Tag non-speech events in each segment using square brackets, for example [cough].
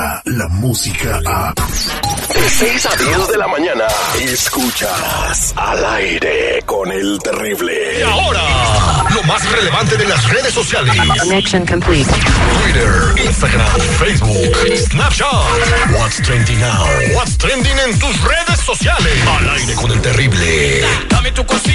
llega la música a... De 6 a 10 de la mañana, escuchas al aire con el terrible. Y ahora, lo más relevante de las redes sociales. Connection complete. Twitter, Instagram, Facebook, Snapchat. What's trending now? What's trending en tus redes sociales. Al aire con el terrible. Dame tu cosita,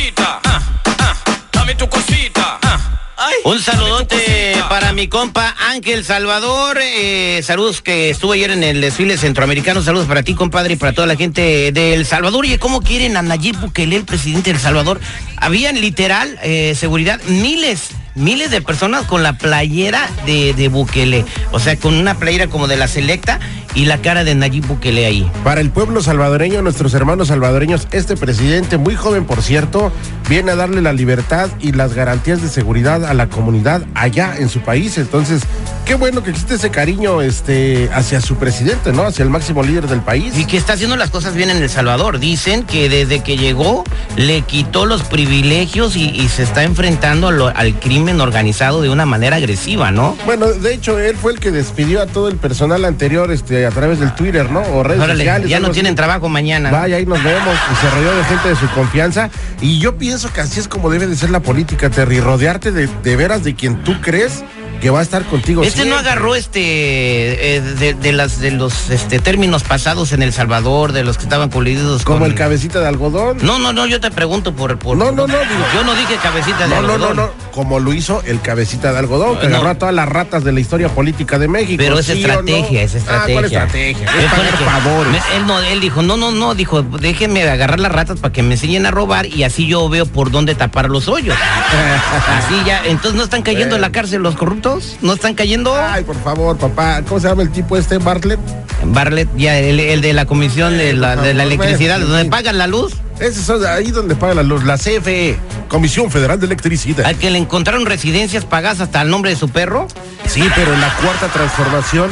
Un saludote para mi compa Ángel Salvador. eh, saludos que estuvo ayer en el desfile centroamericano. Saludos para ti, compadre, y para toda la gente de El Salvador. Oye, ¿cómo quieren a Nayib Bukele, el presidente de El Salvador? Habían literal eh, seguridad, miles, miles de personas con la playera de, de Bukele. O sea, con una playera como de la selecta y la cara de Nayib Bukele ahí. Para el pueblo salvadoreño, nuestros hermanos salvadoreños, este presidente, muy joven por cierto, viene a darle la libertad y las garantías de seguridad a la comunidad allá en su país. Entonces, qué bueno que existe ese cariño este, hacia su presidente, ¿no? Hacia el máximo líder del país. Y que está haciendo las cosas bien en El Salvador. Dicen que desde que llegó le quitó los privilegios y, y se está enfrentando lo- al crimen organizado de una manera agresiva, ¿no? Bueno, de hecho, él fue el que despidió a todo el personal anterior este, a través del Twitter, ¿no? O redes Órale, sociales. ya no así. tienen trabajo mañana. Vaya, ahí nos vemos. Y se rodeó de gente de su confianza. Y yo pienso que así es como debe de ser la política, Terry. Rodearte de, de veras de quien tú crees que va a estar contigo. Este no agarró este eh, de, de las de los este términos pasados en El Salvador, de los que estaban colididos Como con- el cabecita de algodón. No, no, no, yo te pregunto por, por No, no, no, digo- Yo no dije cabecita de No, no, no, algodón. no, como lo hizo el cabecita de algodón, que No. agarró a todas las ratas de la historia política de México. Pero es estrategia, es estrategia. Ah, ¿cuál estrategia? Él Es pagar que- favores. Él, no, él dijo, no, no, no, dijo, déjenme agarrar las ratas para que me enseñen a robar y así yo veo por dónde tapar los hoyos. [laughs] así ya, entonces no están cayendo en la cárcel los corruptos, no están cayendo. Ay, por favor, papá. ¿Cómo se llama el tipo este, Bartlett? Bartlett, ya, el, el de la comisión de la, de electricidad, sí. donde pagan la luz, Ese es ahí donde paga la luz, la CFE, Comisión Federal de Electricidad. al que le encontraron residencias pagadas hasta el nombre de su perro. Sí, pero en la cuarta transformación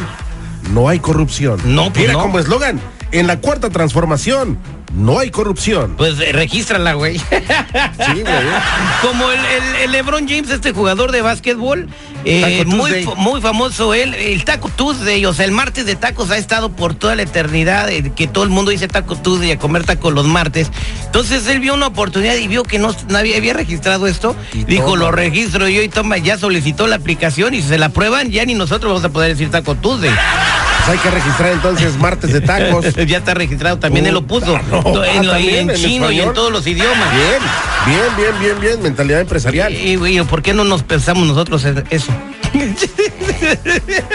no hay corrupción. No, pues Mira no. como eslogan, en la cuarta transformación no hay corrupción. Pues eh, regístrala, güey. Sí, güey. Como el, el- el LeBron James, este jugador de básquetbol, eh, muy, muy famoso él, el Taco Tuesday, o sea, el martes de tacos ha estado por toda la eternidad, eh, que todo el mundo dice Taco Tuesday, a comer tacos los martes. Entonces él vio una oportunidad y vio que no, nadie había registrado esto, Y dijo, toma. lo registro yo y toma, ya solicitó la aplicación y si se la prueban, ya ni nosotros vamos a poder decir Taco Tuesday. Pues hay que registrar entonces martes de tacos. [laughs] ya está registrado, también él lo puso, no, en, ah, en en chino y en todos los idiomas. Bien, bien, bien, bien, bien, mentalidad empresarial. Y, güey, ¿por qué no nos pensamos nosotros en eso?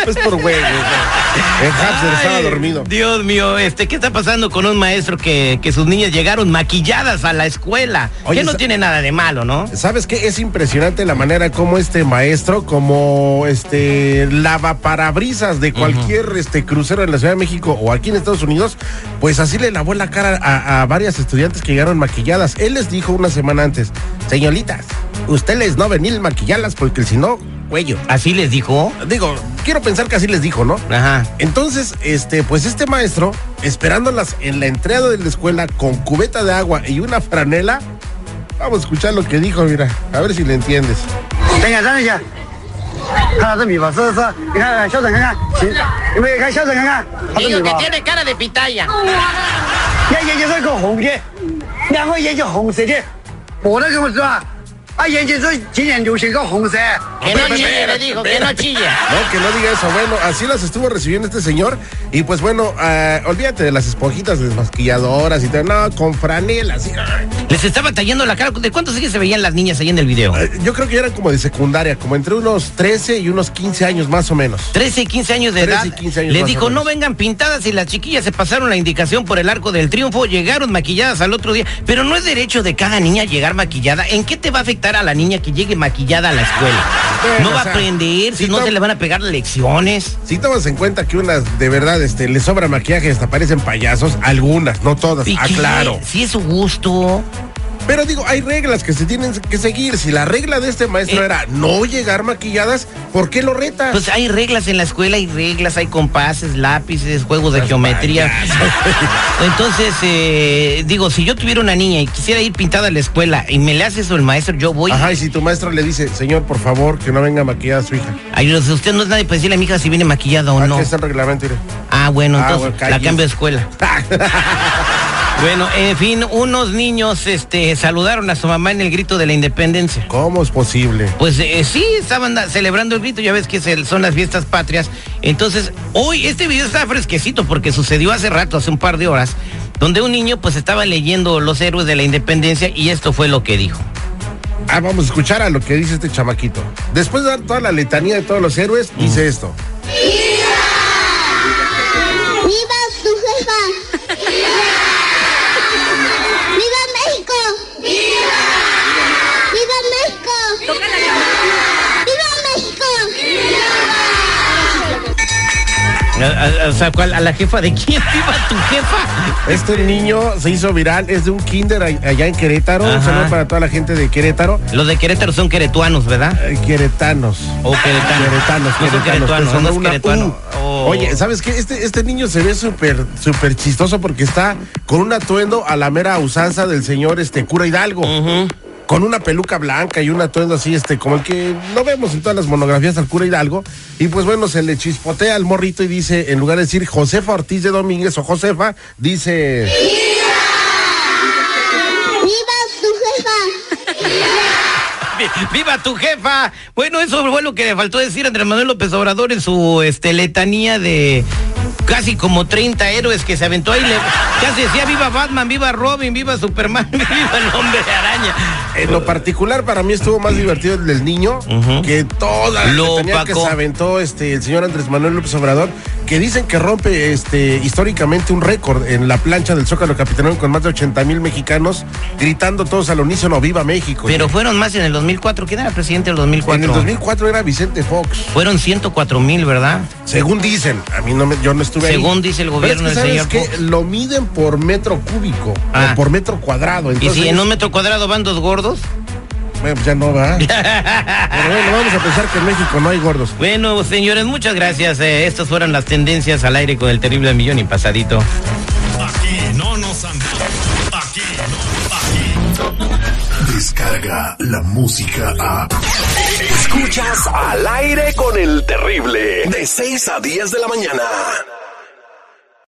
Pues por güey. El Hapser estaba dormido. Dios mío, este, ¿qué está pasando con un maestro que, que sus niñas llegaron maquilladas a la escuela? Oye, que no tiene nada de malo, ¿no? ¿Sabes qué? Es impresionante la manera como este maestro, como este lavaparabrisas de cualquier este crucero en la Ciudad de México o aquí en Estados Unidos, pues así le lavó la cara a, a varias estudiantes que llegaron maquilladas. Él les dijo una semana antes, señoritas, ustedes no venir maquilladas porque si no, cuello. Así les dijo. Digo, quiero pensar que así les dijo, ¿no? Ajá. Entonces, este, pues este maestro, esperándolas en la entrada de la escuela con cubeta de agua y una franela, vamos a escuchar lo que dijo, mira, a ver si le entiendes. 等一下，等一下，看到这米吧，试试，你看看校长看看，行，有没有看校长看看？他这米吧， cara de pitaya. 眼眼睛是个红的，两个眼睛红色的，我那个我知道，啊眼睛是今 Ay, entonces chillen, yo sigo José. Que no chille, le dijo, que no chille. No, que no diga eso. Bueno, así las estuvo recibiendo este señor. Y pues bueno, eh, olvídate de las esponjitas desmasquilladoras y tal. No, con franelas. Les estaba tallando la cara. ¿De cuántos años se veían las niñas ahí en el video? Eh, yo creo que eran como de secundaria, como entre unos 13 y unos 15 años más o menos. 13 y 15 años de 13 edad. Y 15 años le más dijo, no vengan pintadas y las chiquillas se pasaron la indicación por el arco del triunfo, llegaron maquilladas al otro día. Pero no es derecho de cada niña llegar maquillada. ¿En qué te va a afectar? A la niña que llegue maquillada a la escuela? Bueno, no va o sea, a aprender, si no se le van a pegar lecciones. Si tomas en cuenta que unas de verdad este, le sobra maquillaje hasta parecen payasos, algunas, no todas, aclaro. Si es su gusto. Pero digo, hay reglas que se tienen que seguir. Si la regla de este maestro Eh. era no llegar maquilladas, ¿por qué lo retas? Pues hay reglas en la escuela, hay reglas, hay compases, lápices, juegos de geometría. [laughs] Entonces, eh, digo, si yo tuviera una niña y quisiera ir pintada a la escuela y me le hace eso el maestro, yo voy. Ajá, y si tu maestro le dice, señor, por favor, que no venga maquillada su hija. Ay, usted no es nadie para decirle a mi hija si viene maquillada o Aquí no. está el reglamento, mire. Ah, bueno, Ah, entonces bueno, la cambio de escuela. [laughs] Bueno, en fin, unos niños este, saludaron a su mamá en el grito de la independencia. ¿Cómo es posible? Pues eh, sí, estaban celebrando el grito, ya ves que son las fiestas patrias. Entonces, hoy este video está fresquecito porque sucedió hace rato, hace un par de horas, donde un niño pues estaba leyendo Los héroes de la independencia y esto fue lo que dijo. Ah, vamos a escuchar a lo que dice este chamaquito. Después de dar toda la letanía de todos los héroes, dice esto. ¡Viva su jefa! O sea, ¿cuál- ¿a la jefa de quién? [laughs] ¿Viva tu jefa? Este niño se hizo viral, es de un kinder allá en Querétaro. Un saludo para toda la gente de Querétaro. Los de Querétaro son queretuanos, ¿verdad? Eh, queretanos. O queretanos. Queretanos, No son queretanos. pues, una. U. Oh. Oye, ¿sabes qué? Este, este niño se ve súper, súper chistoso porque está con un atuendo a la mera usanza del señor este cura Hidalgo. Con una peluca blanca y un atuendo así, este, como el que no vemos en todas las monografías al cura Hidalgo. Y pues bueno, se le chispotea al morrito y dice, en lugar de decir Josefa Ortiz de Domínguez o Josefa, dice. ¡Viva su jefa! Vi- [laughs] ¡Viva tu jefa! Bueno, eso fue lo que le faltó decir a Andrés Manuel López Obrador en su este, letanía de casi como 30 héroes que se aventó ahí. Le, casi decía viva Batman, viva Robin, viva Superman, [laughs] viva el hombre de araña. En lo particular, para mí estuvo más divertido el del niño que toda la Lo que opacó. se aventó este, el señor Andrés Manuel López Obrador, que dicen que rompe este, históricamente un récord en la plancha del Zócalo Capitalino con más de 80 mil mexicanos gritando todos al unísono ¡Viva México! Pero fueron más en el 2004. ¿Quién era presidente del en 2004? el 2004 era Vicente Fox. Fueron 104 mil, ¿verdad? Según dicen, a mí no me, yo no estuve ahí. Según dice el gobierno es que del ¿sabes señor? Fox. Lo miden por metro cúbico, Ah. o por metro cuadrado. Y Entonces, si en un metro cuadrado van dos gordos. Bueno, pues ya no va. [laughs] Pero bueno, vamos a pensar que en México no hay gordos. Bueno, señores, muchas gracias. Eh, estas fueron las tendencias al aire con el terrible millón y pasadito. Aquí no nos andamos. Aquí no. Aquí. Descarga la música a. Escuchas al aire con el terrible. De 6 a 10 de la mañana.